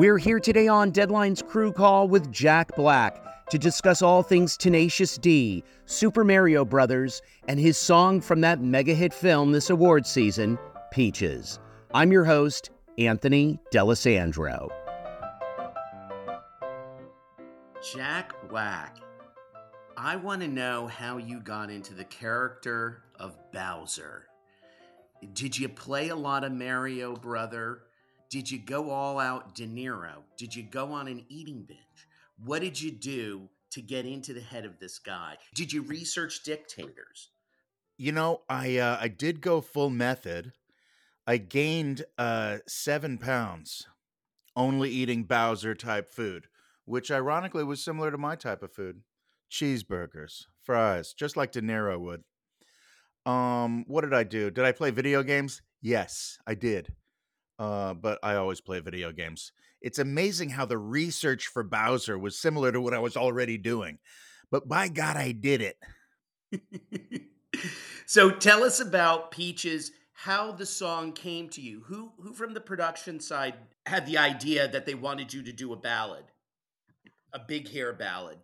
We're here today on Deadline's Crew Call with Jack Black to discuss all things Tenacious D, Super Mario Brothers, and his song from that mega hit film this award season, Peaches. I'm your host, Anthony D'Alessandro. Jack Black, I want to know how you got into the character of Bowser. Did you play a lot of Mario Brother? Did you go all out De Niro? Did you go on an eating binge? What did you do to get into the head of this guy? Did you research dictators? You know, I uh, I did go full method. I gained uh, seven pounds, only eating Bowser type food, which ironically was similar to my type of food: cheeseburgers, fries, just like De Niro would. Um, what did I do? Did I play video games? Yes, I did uh, but I always play video games. It's amazing how the research for Bowser was similar to what I was already doing. But by God, I did it. so tell us about Peaches, how the song came to you. Who who from the production side had the idea that they wanted you to do a ballad? A big hair ballad.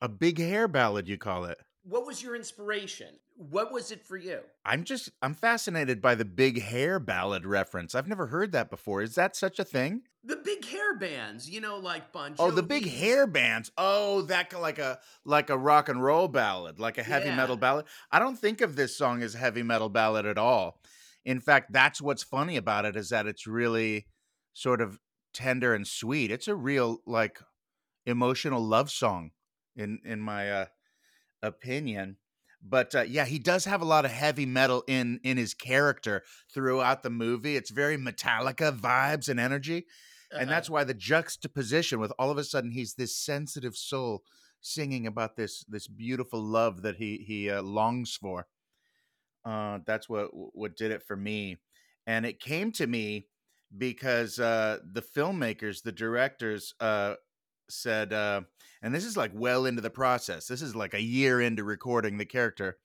A big hair ballad, you call it what was your inspiration? What was it for you? I'm just I'm fascinated by the big hair ballad reference. I've never heard that before. Is that such a thing? The big hair bands, you know, like Bon Jovi. Oh, the big hair bands. Oh, that like a like a rock and roll ballad, like a heavy yeah. metal ballad. I don't think of this song as a heavy metal ballad at all. In fact, that's what's funny about it is that it's really sort of tender and sweet. It's a real like emotional love song in in my uh opinion but uh, yeah he does have a lot of heavy metal in in his character throughout the movie it's very metallica vibes and energy uh-huh. and that's why the juxtaposition with all of a sudden he's this sensitive soul singing about this this beautiful love that he he uh, longs for uh, that's what what did it for me and it came to me because uh, the filmmakers the directors uh, said, uh, and this is like well into the process. This is like a year into recording the character.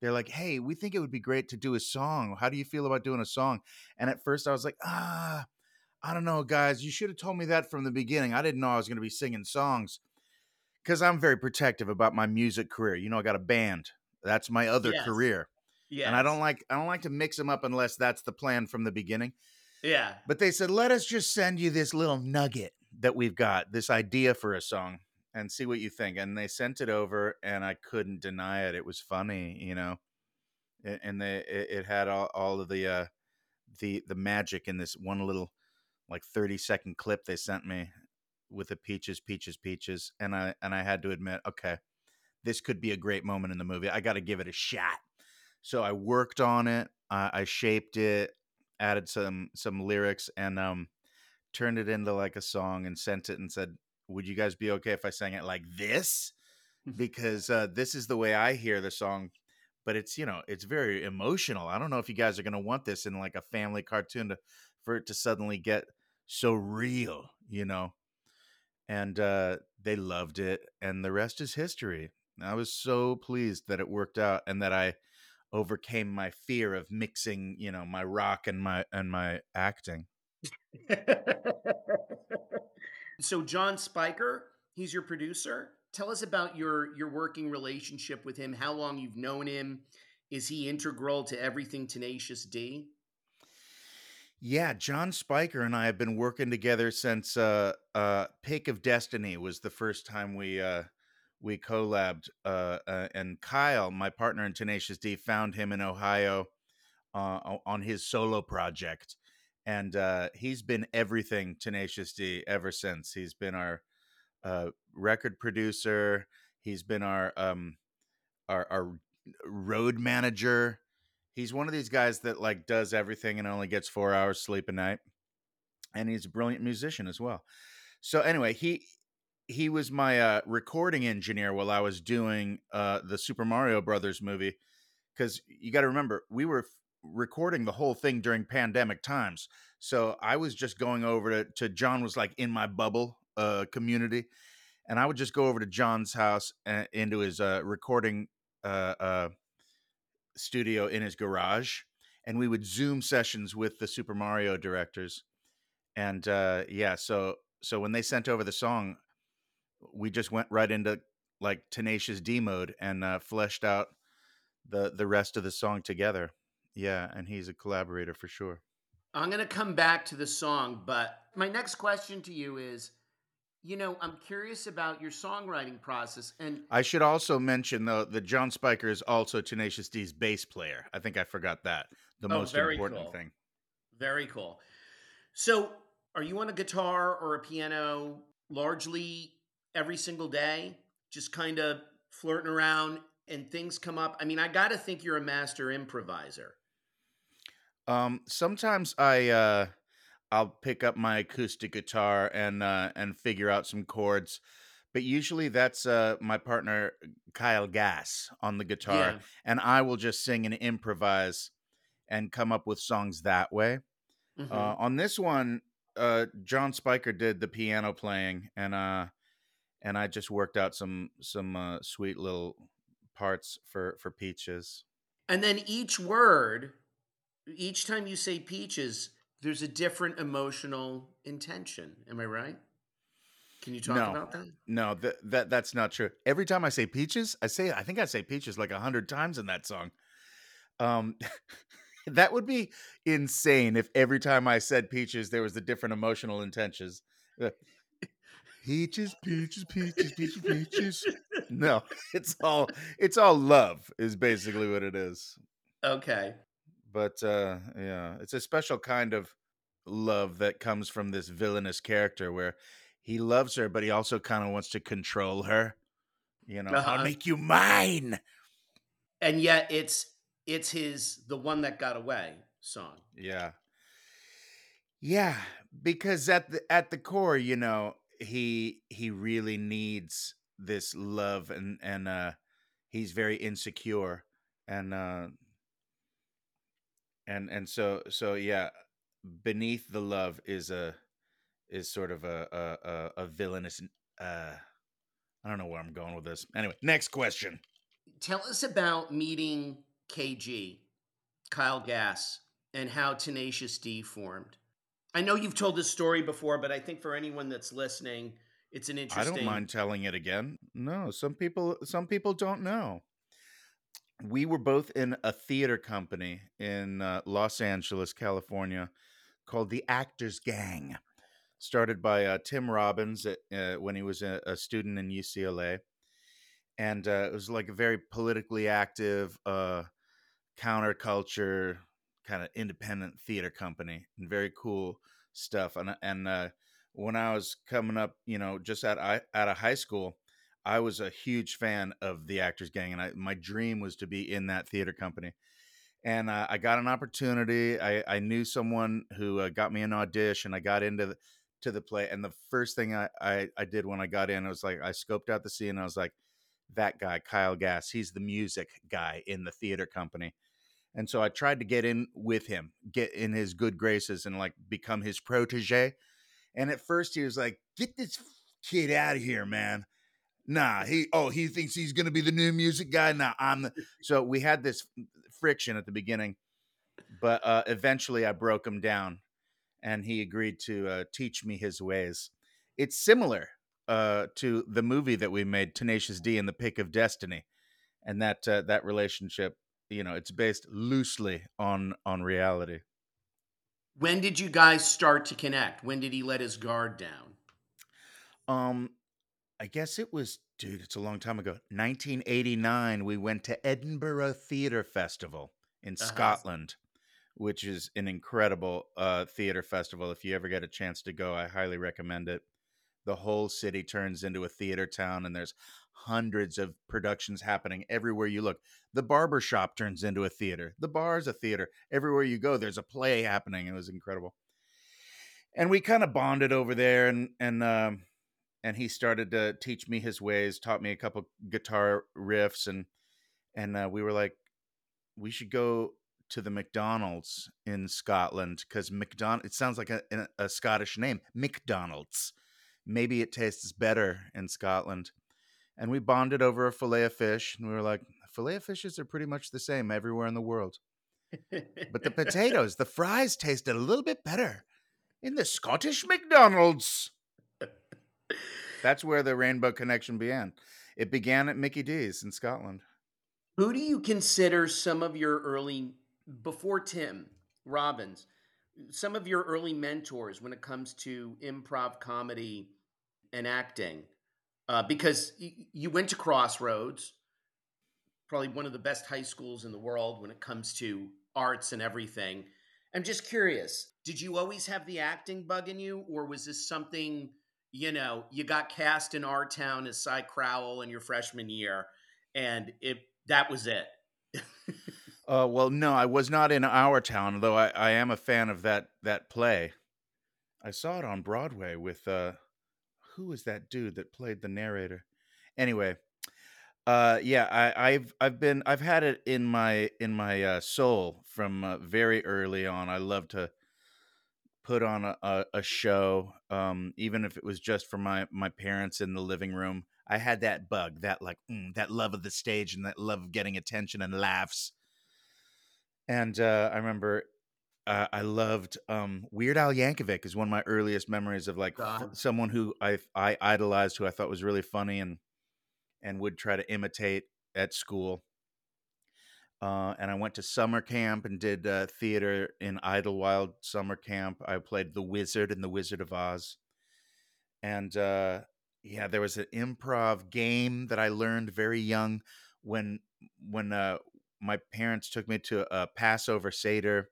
They're like, hey, we think it would be great to do a song. How do you feel about doing a song? And at first I was like, ah, I don't know, guys. You should have told me that from the beginning. I didn't know I was going to be singing songs because I'm very protective about my music career. You know, I got a band. That's my other yes. career. Yeah. And I don't like I don't like to mix them up unless that's the plan from the beginning. Yeah. But they said, let us just send you this little nugget that we've got this idea for a song and see what you think. And they sent it over, and I couldn't deny it. It was funny, you know, and they it, had all, all of the uh, the the magic in this one little like thirty second clip they sent me with the peaches, peaches, peaches, and I and I had to admit, okay, this could be a great moment in the movie. I got to give it a shot. So I worked on it. I shaped it, added some some lyrics, and um, turned it into like a song and sent it and said, "Would you guys be okay if I sang it like this?" Mm-hmm. because uh, this is the way I hear the song. But it's you know it's very emotional. I don't know if you guys are gonna want this in like a family cartoon to, for it to suddenly get so real, you know. And uh, they loved it, and the rest is history. I was so pleased that it worked out and that I overcame my fear of mixing, you know, my rock and my and my acting. so John Spiker, he's your producer. Tell us about your your working relationship with him. How long you've known him? Is he integral to everything Tenacious D? Yeah, John Spiker and I have been working together since uh, uh, "Pick of Destiny" was the first time we uh, we collabed. Uh, uh, and Kyle, my partner in Tenacious D, found him in Ohio uh, on his solo project, and uh, he's been everything Tenacious D ever since. He's been our uh, record producer. He's been our um, our our road manager. He's one of these guys that like does everything and only gets four hours sleep a night. And he's a brilliant musician as well. So anyway, he he was my uh, recording engineer while I was doing uh, the Super Mario Brothers movie. Because you got to remember, we were recording the whole thing during pandemic times. So I was just going over to, to John was like in my bubble uh, community, and I would just go over to John's house and into his uh, recording uh, uh, studio in his garage, and we would Zoom sessions with the Super Mario directors. and uh, yeah, so so when they sent over the song, we just went right into like Tenacious D mode and uh, fleshed out the the rest of the song together. Yeah, and he's a collaborator for sure. I'm going to come back to the song, but my next question to you is you know, I'm curious about your songwriting process. And I should also mention though that John Spiker is also Tenacious D's bass player. I think I forgot that. The oh, most important cool. thing. Very cool. So, are you on a guitar or a piano largely every single day? Just kind of flirting around and things come up. I mean, I got to think you're a master improviser. Um, sometimes I uh I'll pick up my acoustic guitar and uh, and figure out some chords. But usually that's uh, my partner Kyle Gass on the guitar, yeah. and I will just sing and improvise and come up with songs that way. Mm-hmm. Uh, on this one, uh, John Spiker did the piano playing, and uh, and I just worked out some some uh, sweet little parts for for Peaches. And then each word, each time you say Peaches, there's a different emotional intention. Am I right? Can you talk no, about that? No, that, that that's not true. Every time I say peaches, I say I think I say peaches like a hundred times in that song. Um, that would be insane if every time I said peaches there was the different emotional intentions. Peaches, peaches, peaches, peaches, peaches. No, it's all it's all love is basically what it is. Okay but uh yeah it's a special kind of love that comes from this villainous character where he loves her but he also kind of wants to control her you know uh-huh. i'll make you mine! And yet it's it's his the one that got away song. Yeah. Yeah because at the at the core you know he he really needs this love and and uh he's very insecure and uh and and so so yeah beneath the love is a is sort of a a, a, a villainous uh i don't know where i'm going with this. Anyway next question. Tell us about meeting kg kyle gass and how tenacious d formed. I know you've told this story before but i think for anyone that's listening it's an interesting i don't mind telling it again. No some people some people don't know we were both in a theater company in uh, Los Angeles, California, called the Actors Gang, started by uh, Tim Robbins at, uh, when he was a, a, student in UCLA, and uh, it was like a very politically active, uh, counterculture kind of independent theater company, and very cool stuff. And and uh, when I was coming up, you know, just out out of high school I was a huge fan of the Actors Gang, and I, my dream was to be in that theater company. And uh, I got an opportunity. I, I knew someone who uh, got me an audition. And I got into the, to the play, and the first thing I, I, I did when I got in, I was like, I scoped out the scene. And I was like, that guy, Kyle Gass, he's the music guy in the theater company. And so I tried to get in with him, get in his good graces, and like become his protege. And at first, he was like, "Get this kid out of here, man." Nah, he oh he thinks he's gonna be the new music guy. Nah, I'm the so we had this friction at the beginning, but uh, eventually I broke him down, and he agreed to uh, teach me his ways. It's similar uh, to the movie that we made, Tenacious D and the Pick of Destiny, and that uh, that relationship. You know, it's based loosely on on reality. When did you guys start to connect? When did he let his guard down? Um, I guess it was, dude, it's a long time ago. 1989, we went to Edinburgh Theatre Festival in uh-huh. Scotland, which is an incredible uh, theater festival. If you ever get a chance to go, I highly recommend it. The whole city turns into a theater town, and there's hundreds of productions happening everywhere you look. The barber shop turns into a theater. The bar is a theater. Everywhere you go, there's a play happening. It was incredible. And we kind of bonded over there, and and um, and he started to teach me his ways, taught me a couple guitar riffs, and and uh, we were like, we should go to the McDonald's in Scotland because McDonald. It sounds like a, a Scottish name, McDonald's. Maybe it tastes better in Scotland. And we bonded over a fillet of fish, and we were like, fillet of fishes are pretty much the same everywhere in the world. but the potatoes, the fries tasted a little bit better in the Scottish McDonald's. That's where the Rainbow Connection began. It began at Mickey D's in Scotland. Who do you consider some of your early, before Tim Robbins, some of your early mentors when it comes to improv comedy and acting? Uh, because you went to Crossroads, probably one of the best high schools in the world when it comes to arts and everything. I'm just curious, did you always have the acting bug in you, or was this something? You know, you got cast in our town as Cy Crowell in your freshman year, and it that was it. uh, well, no, I was not in our town, though I, I am a fan of that that play. I saw it on Broadway with uh, who was that dude that played the narrator? Anyway, uh, yeah, I, I've I've been I've had it in my in my uh, soul from uh, very early on. I love to put on a, a, a show, um, even if it was just for my my parents in the living room. I had that bug, that like mm, that love of the stage and that love of getting attention and laughs. And uh, I remember uh, I loved um, Weird Al Yankovic is one of my earliest memories of like f- someone who I I idolized, who I thought was really funny and and would try to imitate at school. Uh, and I went to summer camp and did uh, theater in Idlewild summer camp. I played the Wizard in the Wizard of Oz, and uh, yeah, there was an improv game that I learned very young when when uh, my parents took me to a Passover Seder,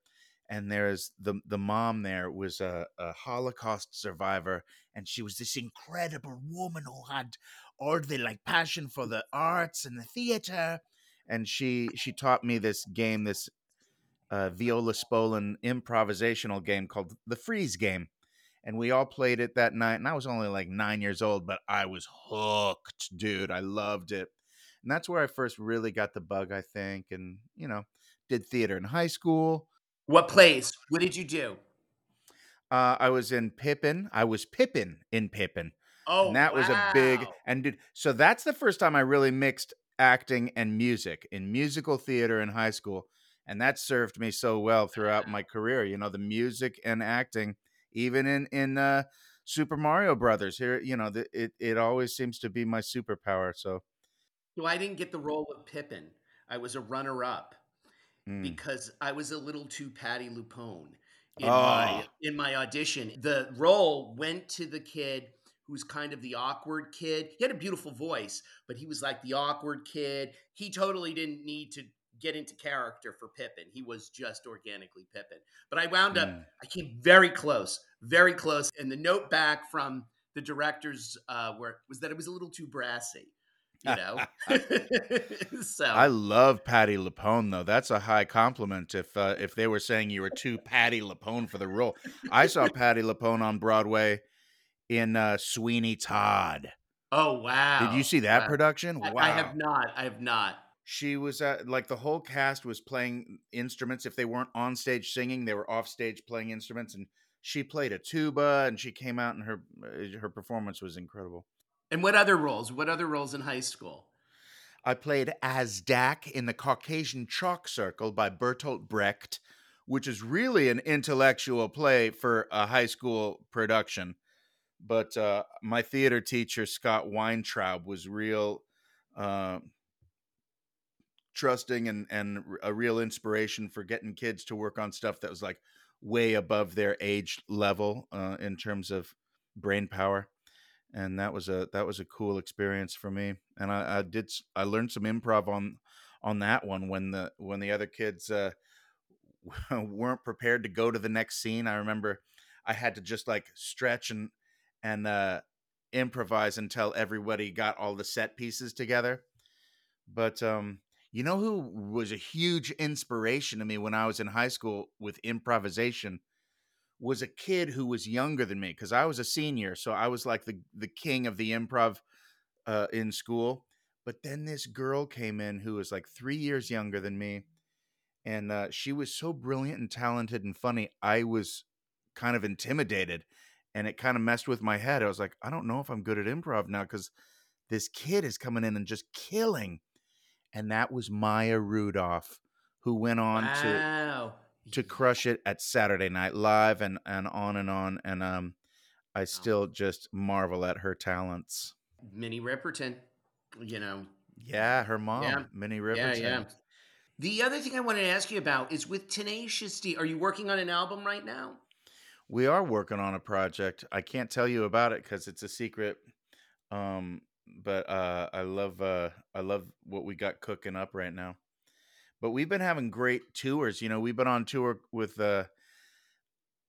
and there's the the mom there was a, a Holocaust survivor, and she was this incredible woman who had all the like passion for the arts and the theater and she she taught me this game, this uh, Viola Spolin improvisational game called the Freeze Game, and we all played it that night. And I was only like nine years old, but I was hooked, dude. I loved it, and that's where I first really got the bug, I think. And you know, did theater in high school. What plays? What did you do? Uh, I was in Pippin. I was Pippin in Pippin. Oh, and that wow. was a big and did so. That's the first time I really mixed acting and music in musical theater in high school and that served me so well throughout my career you know the music and acting even in in uh super mario brothers here you know the, it, it always seems to be my superpower so well i didn't get the role of pippin i was a runner-up mm. because i was a little too Patti LuPone in oh. my in my audition the role went to the kid who's kind of the awkward kid. He had a beautiful voice, but he was like the awkward kid. He totally didn't need to get into character for Pippin. He was just organically Pippin. But I wound up, mm. I came very close, very close. And the note back from the directors uh, were, was that it was a little too brassy. You know, so I love Patti LuPone though. That's a high compliment. If uh, if they were saying you were too Patti LuPone for the role, I saw Patti LuPone on Broadway in uh, Sweeney Todd. Oh wow! Did you see that wow. production? Wow, I, I have not. I have not. She was at, like the whole cast was playing instruments. If they weren't on stage singing, they were off stage playing instruments, and she played a tuba. And she came out, and her uh, her performance was incredible. And what other roles? What other roles in high school? I played Azdak in the Caucasian Chalk Circle by Bertolt Brecht, which is really an intellectual play for a high school production but uh, my theater teacher Scott Weintraub was real uh, trusting and and a real inspiration for getting kids to work on stuff that was like way above their age level uh, in terms of brain power. And that was a that was a cool experience for me. And I, I did I learned some improv on on that one when the when the other kids uh, weren't prepared to go to the next scene. I remember I had to just like stretch and and uh, improvise until everybody got all the set pieces together. But um, you know who was a huge inspiration to me when I was in high school with improvisation was a kid who was younger than me because I was a senior, so I was like the the king of the improv uh, in school. But then this girl came in who was like three years younger than me, and uh, she was so brilliant and talented and funny. I was kind of intimidated and it kind of messed with my head. I was like, I don't know if I'm good at improv now because this kid is coming in and just killing. And that was Maya Rudolph, who went on wow. to crush it at Saturday Night Live and and on and on and um I still just marvel at her talents. Minnie Riperton, you know. Yeah, her mom, yeah. Minnie Riperton. Yeah, yeah. The other thing I wanted to ask you about is with Tenacious D. Are you working on an album right now? We are working on a project. I can't tell you about it because it's a secret. Um, but uh, I love uh, I love what we got cooking up right now. But we've been having great tours. You know, we've been on tour with uh,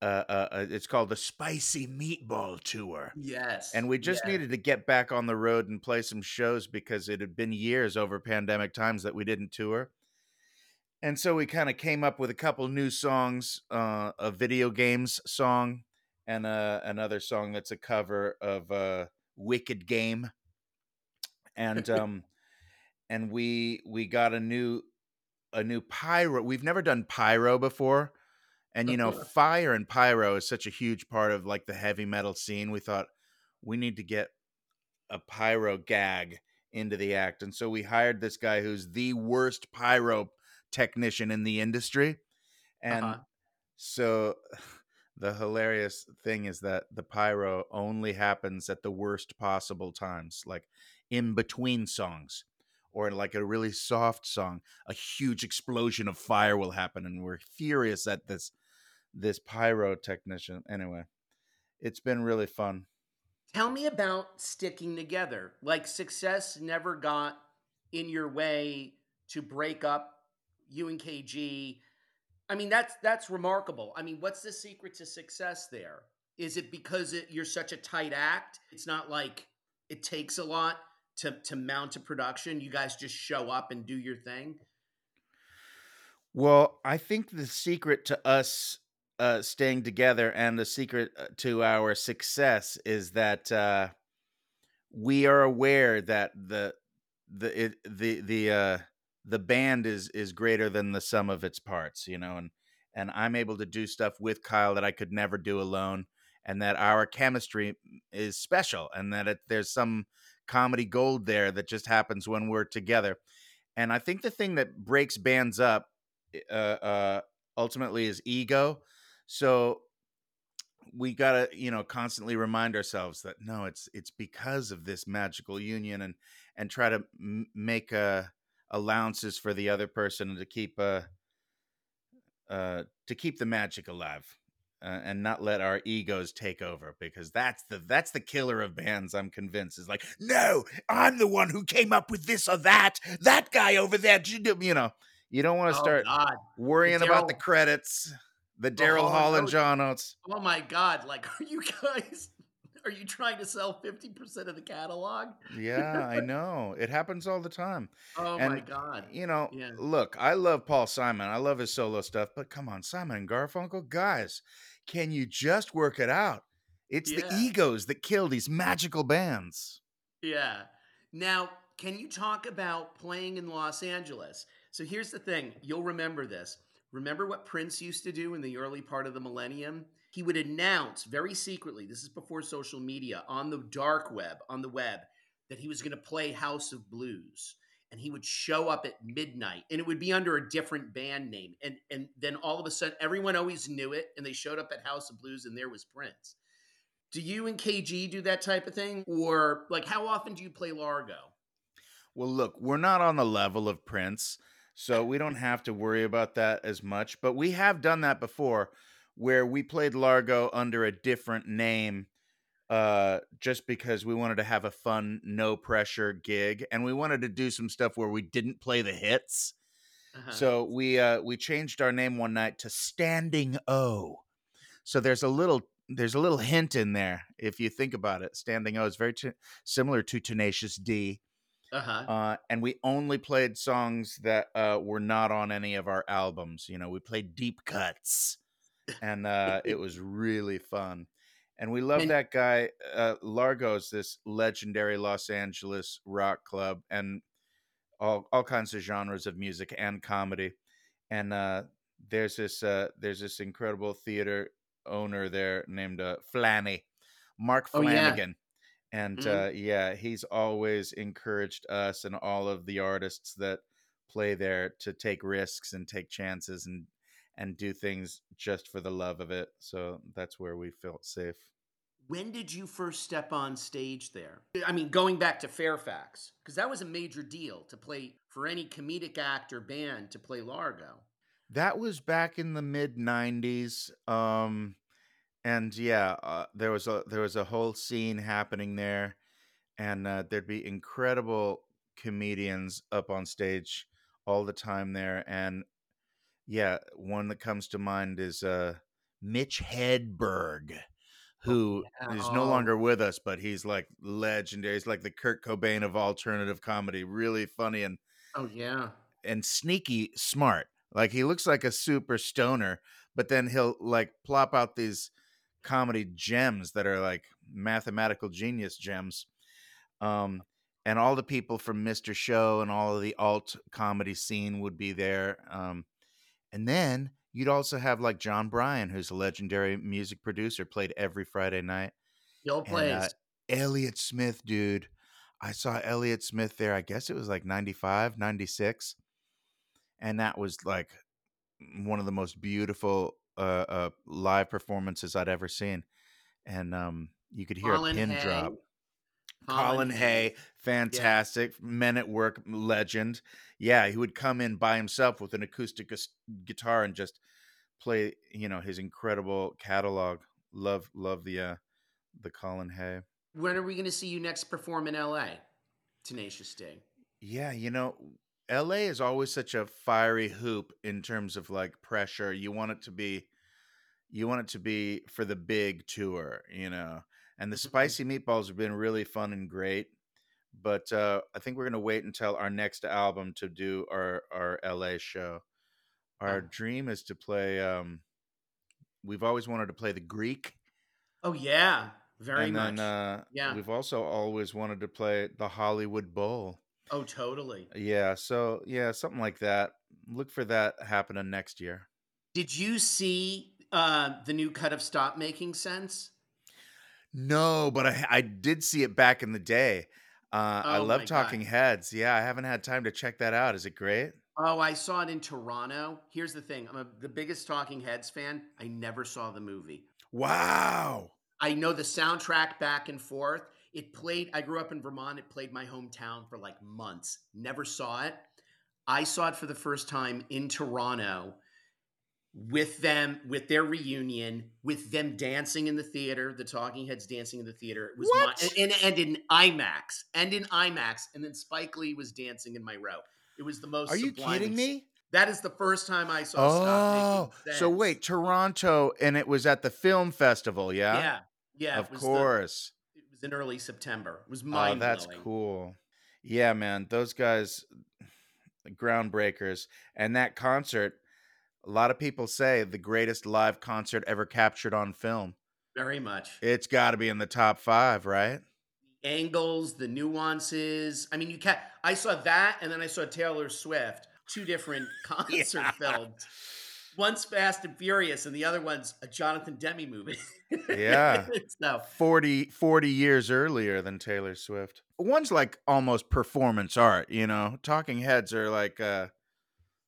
uh, uh, uh it's called the Spicy Meatball Tour. Yes, and we just needed to get back on the road and play some shows because it had been years over pandemic times that we didn't tour. And so we kind of came up with a couple new songs, uh, a video games song, and uh, another song that's a cover of uh, "Wicked Game." And um, and we we got a new a new pyro. We've never done pyro before. And you know, fire and pyro is such a huge part of like the heavy metal scene. We thought we need to get a pyro gag into the act. And so we hired this guy who's the worst pyro technician in the industry. And uh-huh. so the hilarious thing is that the pyro only happens at the worst possible times, like in between songs or like a really soft song, a huge explosion of fire will happen, and we're furious at this this pyro technician. Anyway, it's been really fun. Tell me about sticking together. Like success never got in your way to break up you and KG. I mean, that's that's remarkable. I mean, what's the secret to success there? Is it because it, you're such a tight act? It's not like it takes a lot to to mount a production. You guys just show up and do your thing. Well, I think the secret to us uh, staying together and the secret uh, to our success is that uh, we are aware that the the it, the the uh, the band is is greater than the sum of its parts, you know, and and I'm able to do stuff with Kyle that I could never do alone, and that our chemistry is special, and that it, there's some comedy gold there that just happens when we're together. And I think the thing that breaks bands up uh, uh, ultimately is ego. So we gotta, you know, constantly remind ourselves that no, it's it's because of this magical union, and and try to m- make uh, allowances for the other person to keep uh, uh, to keep the magic alive uh, and not let our egos take over because that's the that's the killer of bands i'm convinced. Is like no i'm the one who came up with this or that. That guy over there you know. You don't want to oh, start God. worrying about the credits the daryl hall and john oates. Oh my god. Like are you guys are you trying to sell 50% of the catalog? yeah, I know. It happens all the time. Oh and, my god. You know, yeah. look, I love Paul Simon. I love his solo stuff, but come on, Simon and Garfunkel, guys, can you just work it out? It's yeah. the egos that kill these magical bands. Yeah. Now, can you talk about playing in Los Angeles? So here's the thing you'll remember this. Remember what Prince used to do in the early part of the millennium? He would announce very secretly, this is before social media, on the dark web, on the web, that he was going to play House of Blues. And he would show up at midnight and it would be under a different band name. And, and then all of a sudden, everyone always knew it. And they showed up at House of Blues and there was Prince. Do you and KG do that type of thing? Or like, how often do you play Largo? Well, look, we're not on the level of Prince. So we don't have to worry about that as much. But we have done that before where we played Largo under a different name uh just because we wanted to have a fun no pressure gig and we wanted to do some stuff where we didn't play the hits. Uh-huh. So we uh we changed our name one night to Standing O. So there's a little there's a little hint in there if you think about it. Standing O is very t- similar to Tenacious D. Uh-huh. Uh, and we only played songs that uh, were not on any of our albums. You know, we played deep cuts, and uh, it was really fun. And we love that guy. Uh, Largo's this legendary Los Angeles rock club, and all all kinds of genres of music and comedy. And uh, there's this uh, there's this incredible theater owner there named uh, Flanny, Mark Flanagan. Oh, yeah. And mm-hmm. uh, yeah, he's always encouraged us and all of the artists that play there to take risks and take chances and and do things just for the love of it. So that's where we felt safe. When did you first step on stage there? I mean, going back to Fairfax, because that was a major deal to play for any comedic act or band to play Largo. That was back in the mid '90s, um, and yeah, uh, there was a there was a whole scene happening there, and uh, there'd be incredible comedians up on stage all the time there, and yeah, one that comes to mind is uh, Mitch Hedberg who yeah. is no Oh, longer with us, but he's like legendary. He's like the Kurt Cobain of alternative comedy. Really funny and oh yeah. and sneaky smart. Like he looks like a super stoner, but then he'll like plop out these comedy gems that are like mathematical genius gems. Um, and all the people from Mr. Show and all of the alt comedy scene would be there. Um, and then you'd also have like Jon Brion, who's a legendary music producer, played every Friday night. And plays. uh, Elliott Smith, dude. I saw Elliott Smith there. I guess it was like 95, 96. And that was like one of the most beautiful uh, uh, live performances I'd ever seen. And um, you could hear Colin a pin Hay. drop. Colin Hay, fantastic men at work legend. Yeah, he would come in by himself with an acoustic gus- guitar and just play, you know, his incredible catalog. Love, love the uh, the Colin Hay. When are we going to see you next perform in LA? Tenacious D. Yeah, you know, LA is always such a fiery hoop in terms of like pressure. You want it to be you want it to be for the big tour, you know. And the Mhm. spicy meatballs have been really fun and great. But uh I think we're gonna wait until our next album to do our our LA show. Our Oh. dream is to play um we've always wanted to play the Greek. Oh yeah, very and much. then uh Yeah. we've also always wanted to play the Hollywood Bowl. oh totally. Yeah, so yeah, something like that. Look for that happening next year. Did you see uh, the new cut of Stop Making Sense? No, but I I did see it back in the day. Uh, I Oh love Talking God. Heads. Yeah, I haven't had time to check that out. Is it great? Oh, I saw it in Toronto. Here's the thing: I'm a, the biggest Talking Heads fan. I never saw the movie. Wow. I know the soundtrack back and forth. It played. I grew up in Vermont. It played my hometown for like months. Never saw it. I saw it for the first time in Toronto with them, with their reunion, with them dancing in the theater, the Talking Heads dancing in the theater. It was What? my and, and in IMAX and in IMAX, and then Spike Lee was dancing in my row. It was the most. Are you kidding me? That is the first time I saw. Oh, so wait, Toronto, and it was at the film festival, yeah? yeah, yeah. of it was the- course. it was in early September. It was Oh, that's cool. Yeah, man, those guys, groundbreakers, and that concert. A lot of people say the greatest live concert ever captured on film. Very much. It's got to be in the top five, right? The Angles, the nuances. I mean, you can't. I saw that, and then I saw Taylor Swift. Two different concert Yeah. films. One's Fast and Furious, and the other one's a Jonathan Demme movie. Yeah. so 40, 40 years earlier than Taylor Swift. One's like almost performance art, you know. Talking Heads are like uh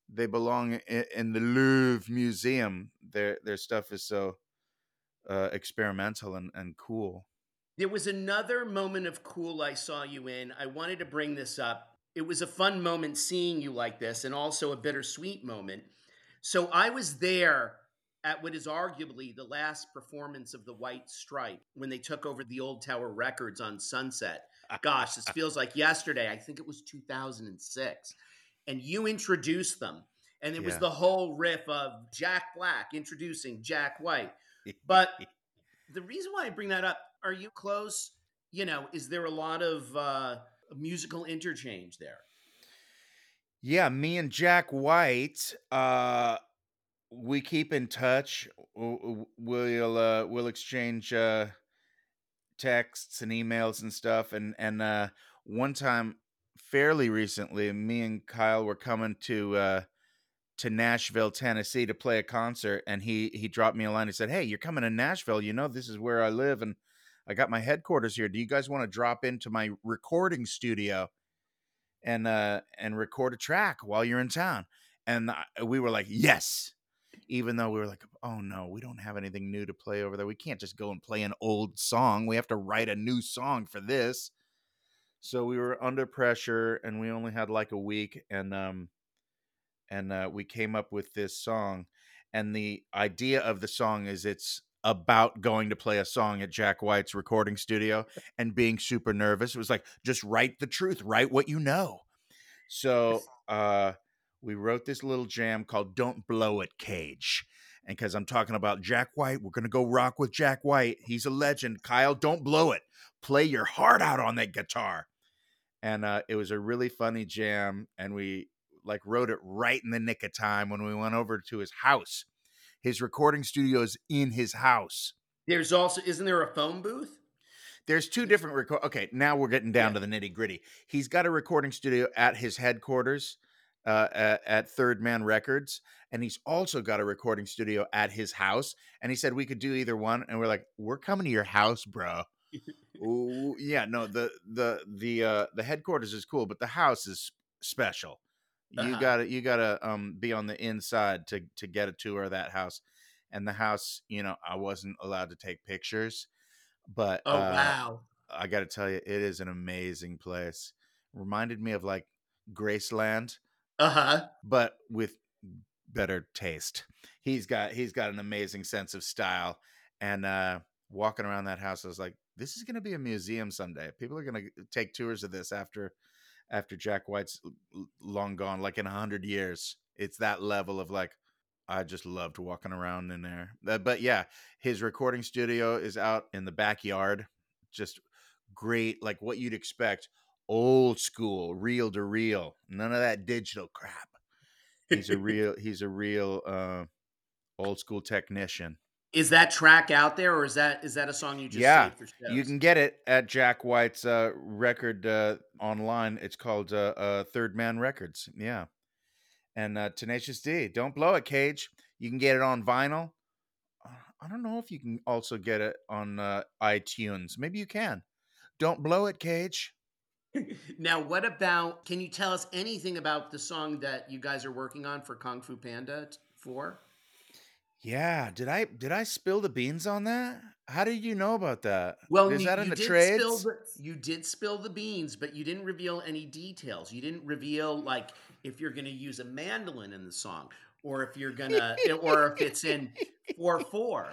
they belong in, the Louvre Museum. Their their stuff is so uh experimental and, and cool. There was another moment of cool I saw you in. I wanted to bring this up. It was a fun moment seeing you like this and also a bittersweet moment. So I was there at what is arguably the last performance of the White Stripe when they took over the Old Tower Records on Sunset. Gosh, this feels like yesterday. I think it was 2006. And you introduce them. And it was the whole riff of Jack Black introducing Jack White. But the reason why I bring that up, are you close? You know, is there a lot of uh, musical interchange there? Yeah, me and Jack White, uh, we keep in touch. We'll uh, we'll exchange uh, texts and emails and stuff. And and uh, one time, fairly recently, me and Kyle were coming to uh, to Nashville, Tennessee, to play a concert. And he he dropped me a line. He said, "Hey, you're coming to Nashville. You know this is where I live, and I got my headquarters here. Do you guys want to drop into my recording studio?" and uh and record a track while you're in town and we were like yes even though we were like, oh no, we don't have anything new to play over there. We can't just go and play an old song. We have to write a new song for this. So we were under pressure and we only had like a week and um and uh, we came up with this song and the idea of the song is it's about going to play a song at Jack White's recording studio and being super nervous. It was like just write the truth, write what you know. So uh we wrote this little jam called Don't Blow It Kage. And because I'm talking about Jack White, we're going to go rock with Jack White. He's a legend. Kyle, don't blow it. Play your heart out on that guitar. And uh, it was a really funny jam. And we like wrote it right in the nick of time when we went over to his house. His recording studio is in his house. There's also, isn't there a phone booth? There's two different record. Okay, now we're getting down yeah. to the nitty gritty. He's got a recording studio at his headquarters uh, at, at, Third Man Records, and he's also got a recording studio at his house. And he said we could do either one, and we're like, we're coming to your house, bro. Ooh, yeah, no, the the the uh, the headquarters is cool, but the house is special. You uh-huh. gotta you gotta um be on the inside to to get a tour of that house. And the house, you know, I wasn't allowed to take pictures, but oh uh, wow, I got to tell you, it is an amazing place. Reminded me of like Graceland uh-huh. But with better taste. He's got he's got an amazing sense of style. And uh walking around that house, I was like, this is gonna be a museum someday. People are gonna take tours of this after after Jack White's long gone, like in a hundred years. It's that level of like I just loved walking around in there. But yeah, his recording studio is out in the backyard. Just great, like what you'd expect old school, reel to reel. None of that digital crap. He's a real he's a real uh, old school technician. Is that track out there, or is that is that a song you just yeah? You can get it at Jack White's uh, record uh, online. It's called uh, uh, Third Man Records. Yeah, and uh, Tenacious D. Don't blow it, Kage. You can get it on vinyl. I don't know if you can also get it on iTunes. Maybe you can. Don't blow it, Kage. now, what about? Can you tell us anything about the song that you guys are working on for Kung Fu Panda Four? Yeah, did I did I spill the beans on that? How did you know about that? Well, is you, that in the trades? The, you did spill the beans, but you didn't reveal any details. You didn't reveal like if you're going to use a mandolin in the song, or if you're gonna, or if it's in four four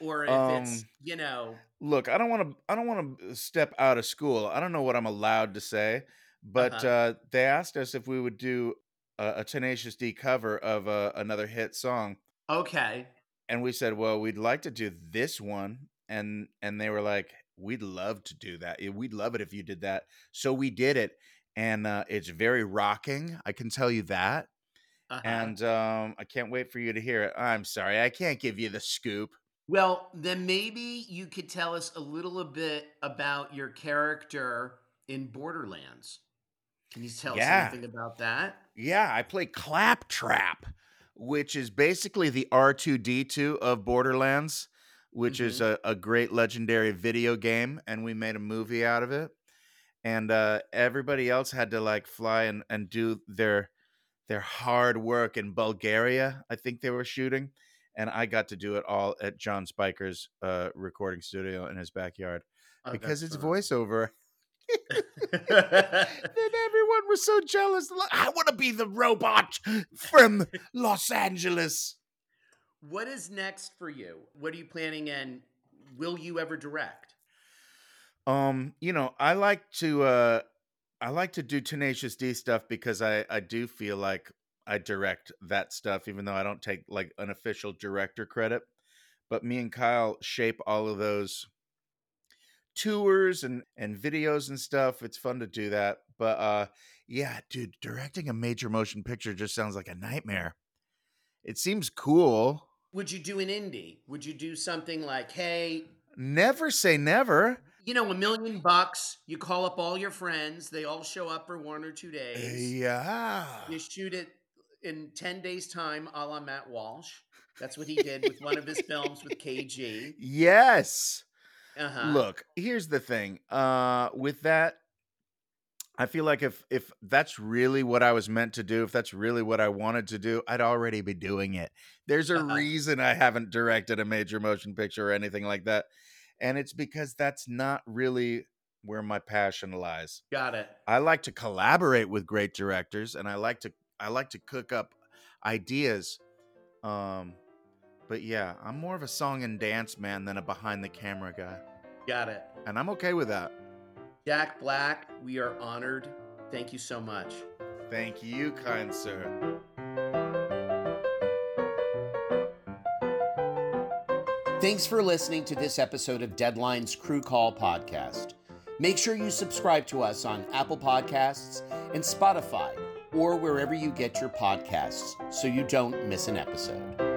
or if um, it's you know look i don't want to i don't want to step out of school i don't know what i'm allowed to say but uh-huh. uh, they asked us if we would do a, a tenacious d cover of uh, another hit song okay and we said well we'd like to do this one and and they were like we'd love to do that we'd love it if you did that so we did it and uh, it's very rocking i can tell you that uh-huh. and um, i can't wait for you to hear it i'm sorry i can't give you the scoop well, then maybe you could tell us a little bit about your character in Borderlands. Can you tell yeah. us anything about that? Yeah, I play Claptrap, which is basically the R2D2 of Borderlands, which mm-hmm. is a, a great legendary video game, and we made a movie out of it. And uh, everybody else had to like fly and, and do their their hard work in Bulgaria. I think they were shooting and I got to do it all at John Spiker's uh, recording studio in his backyard oh, because it's fun. voiceover. was so jealous. I want to be the robot from Los Angeles. What is next for you? What are you planning and will you ever direct? Um, you know, I like to uh I like to do Tenacious D stuff because I I do feel like I direct that stuff, even though I don't take like an official director credit. But me and Kyle shape all of those tours and and videos and stuff. It's fun to do that. But uh yeah, dude, directing a major motion picture just sounds like a nightmare. It seems cool. Would you do an indie? Would you do something like, hey, never say never. You know, a million bucks, you call up all your friends, they all show up for one or two days. Yeah. You shoot it in 10 days' time, a la Matt Walsh. That's what he did with one of his films with KG. Yes. Uh-huh. Look, here's the thing. Uh, with that, I feel like if if that's really what I was meant to do, if that's really what I wanted to do, I'd already be doing it. There's a Uh-huh. reason I haven't directed a major motion picture or anything like that. And it's because that's not really where my passion lies. Got it. I like to collaborate with great directors and I like to I like to cook up ideas. Um but yeah, I'm more of a song and dance man than a behind the camera guy. Got it. And I'm okay with that. Jack Black, we are honored. Thank you so much. Thank you, kind sir. Thanks for listening to this episode of Deadline's Crew Call podcast. Make sure you subscribe to us on Apple Podcasts and Spotify or wherever you get your podcasts so you don't miss an episode.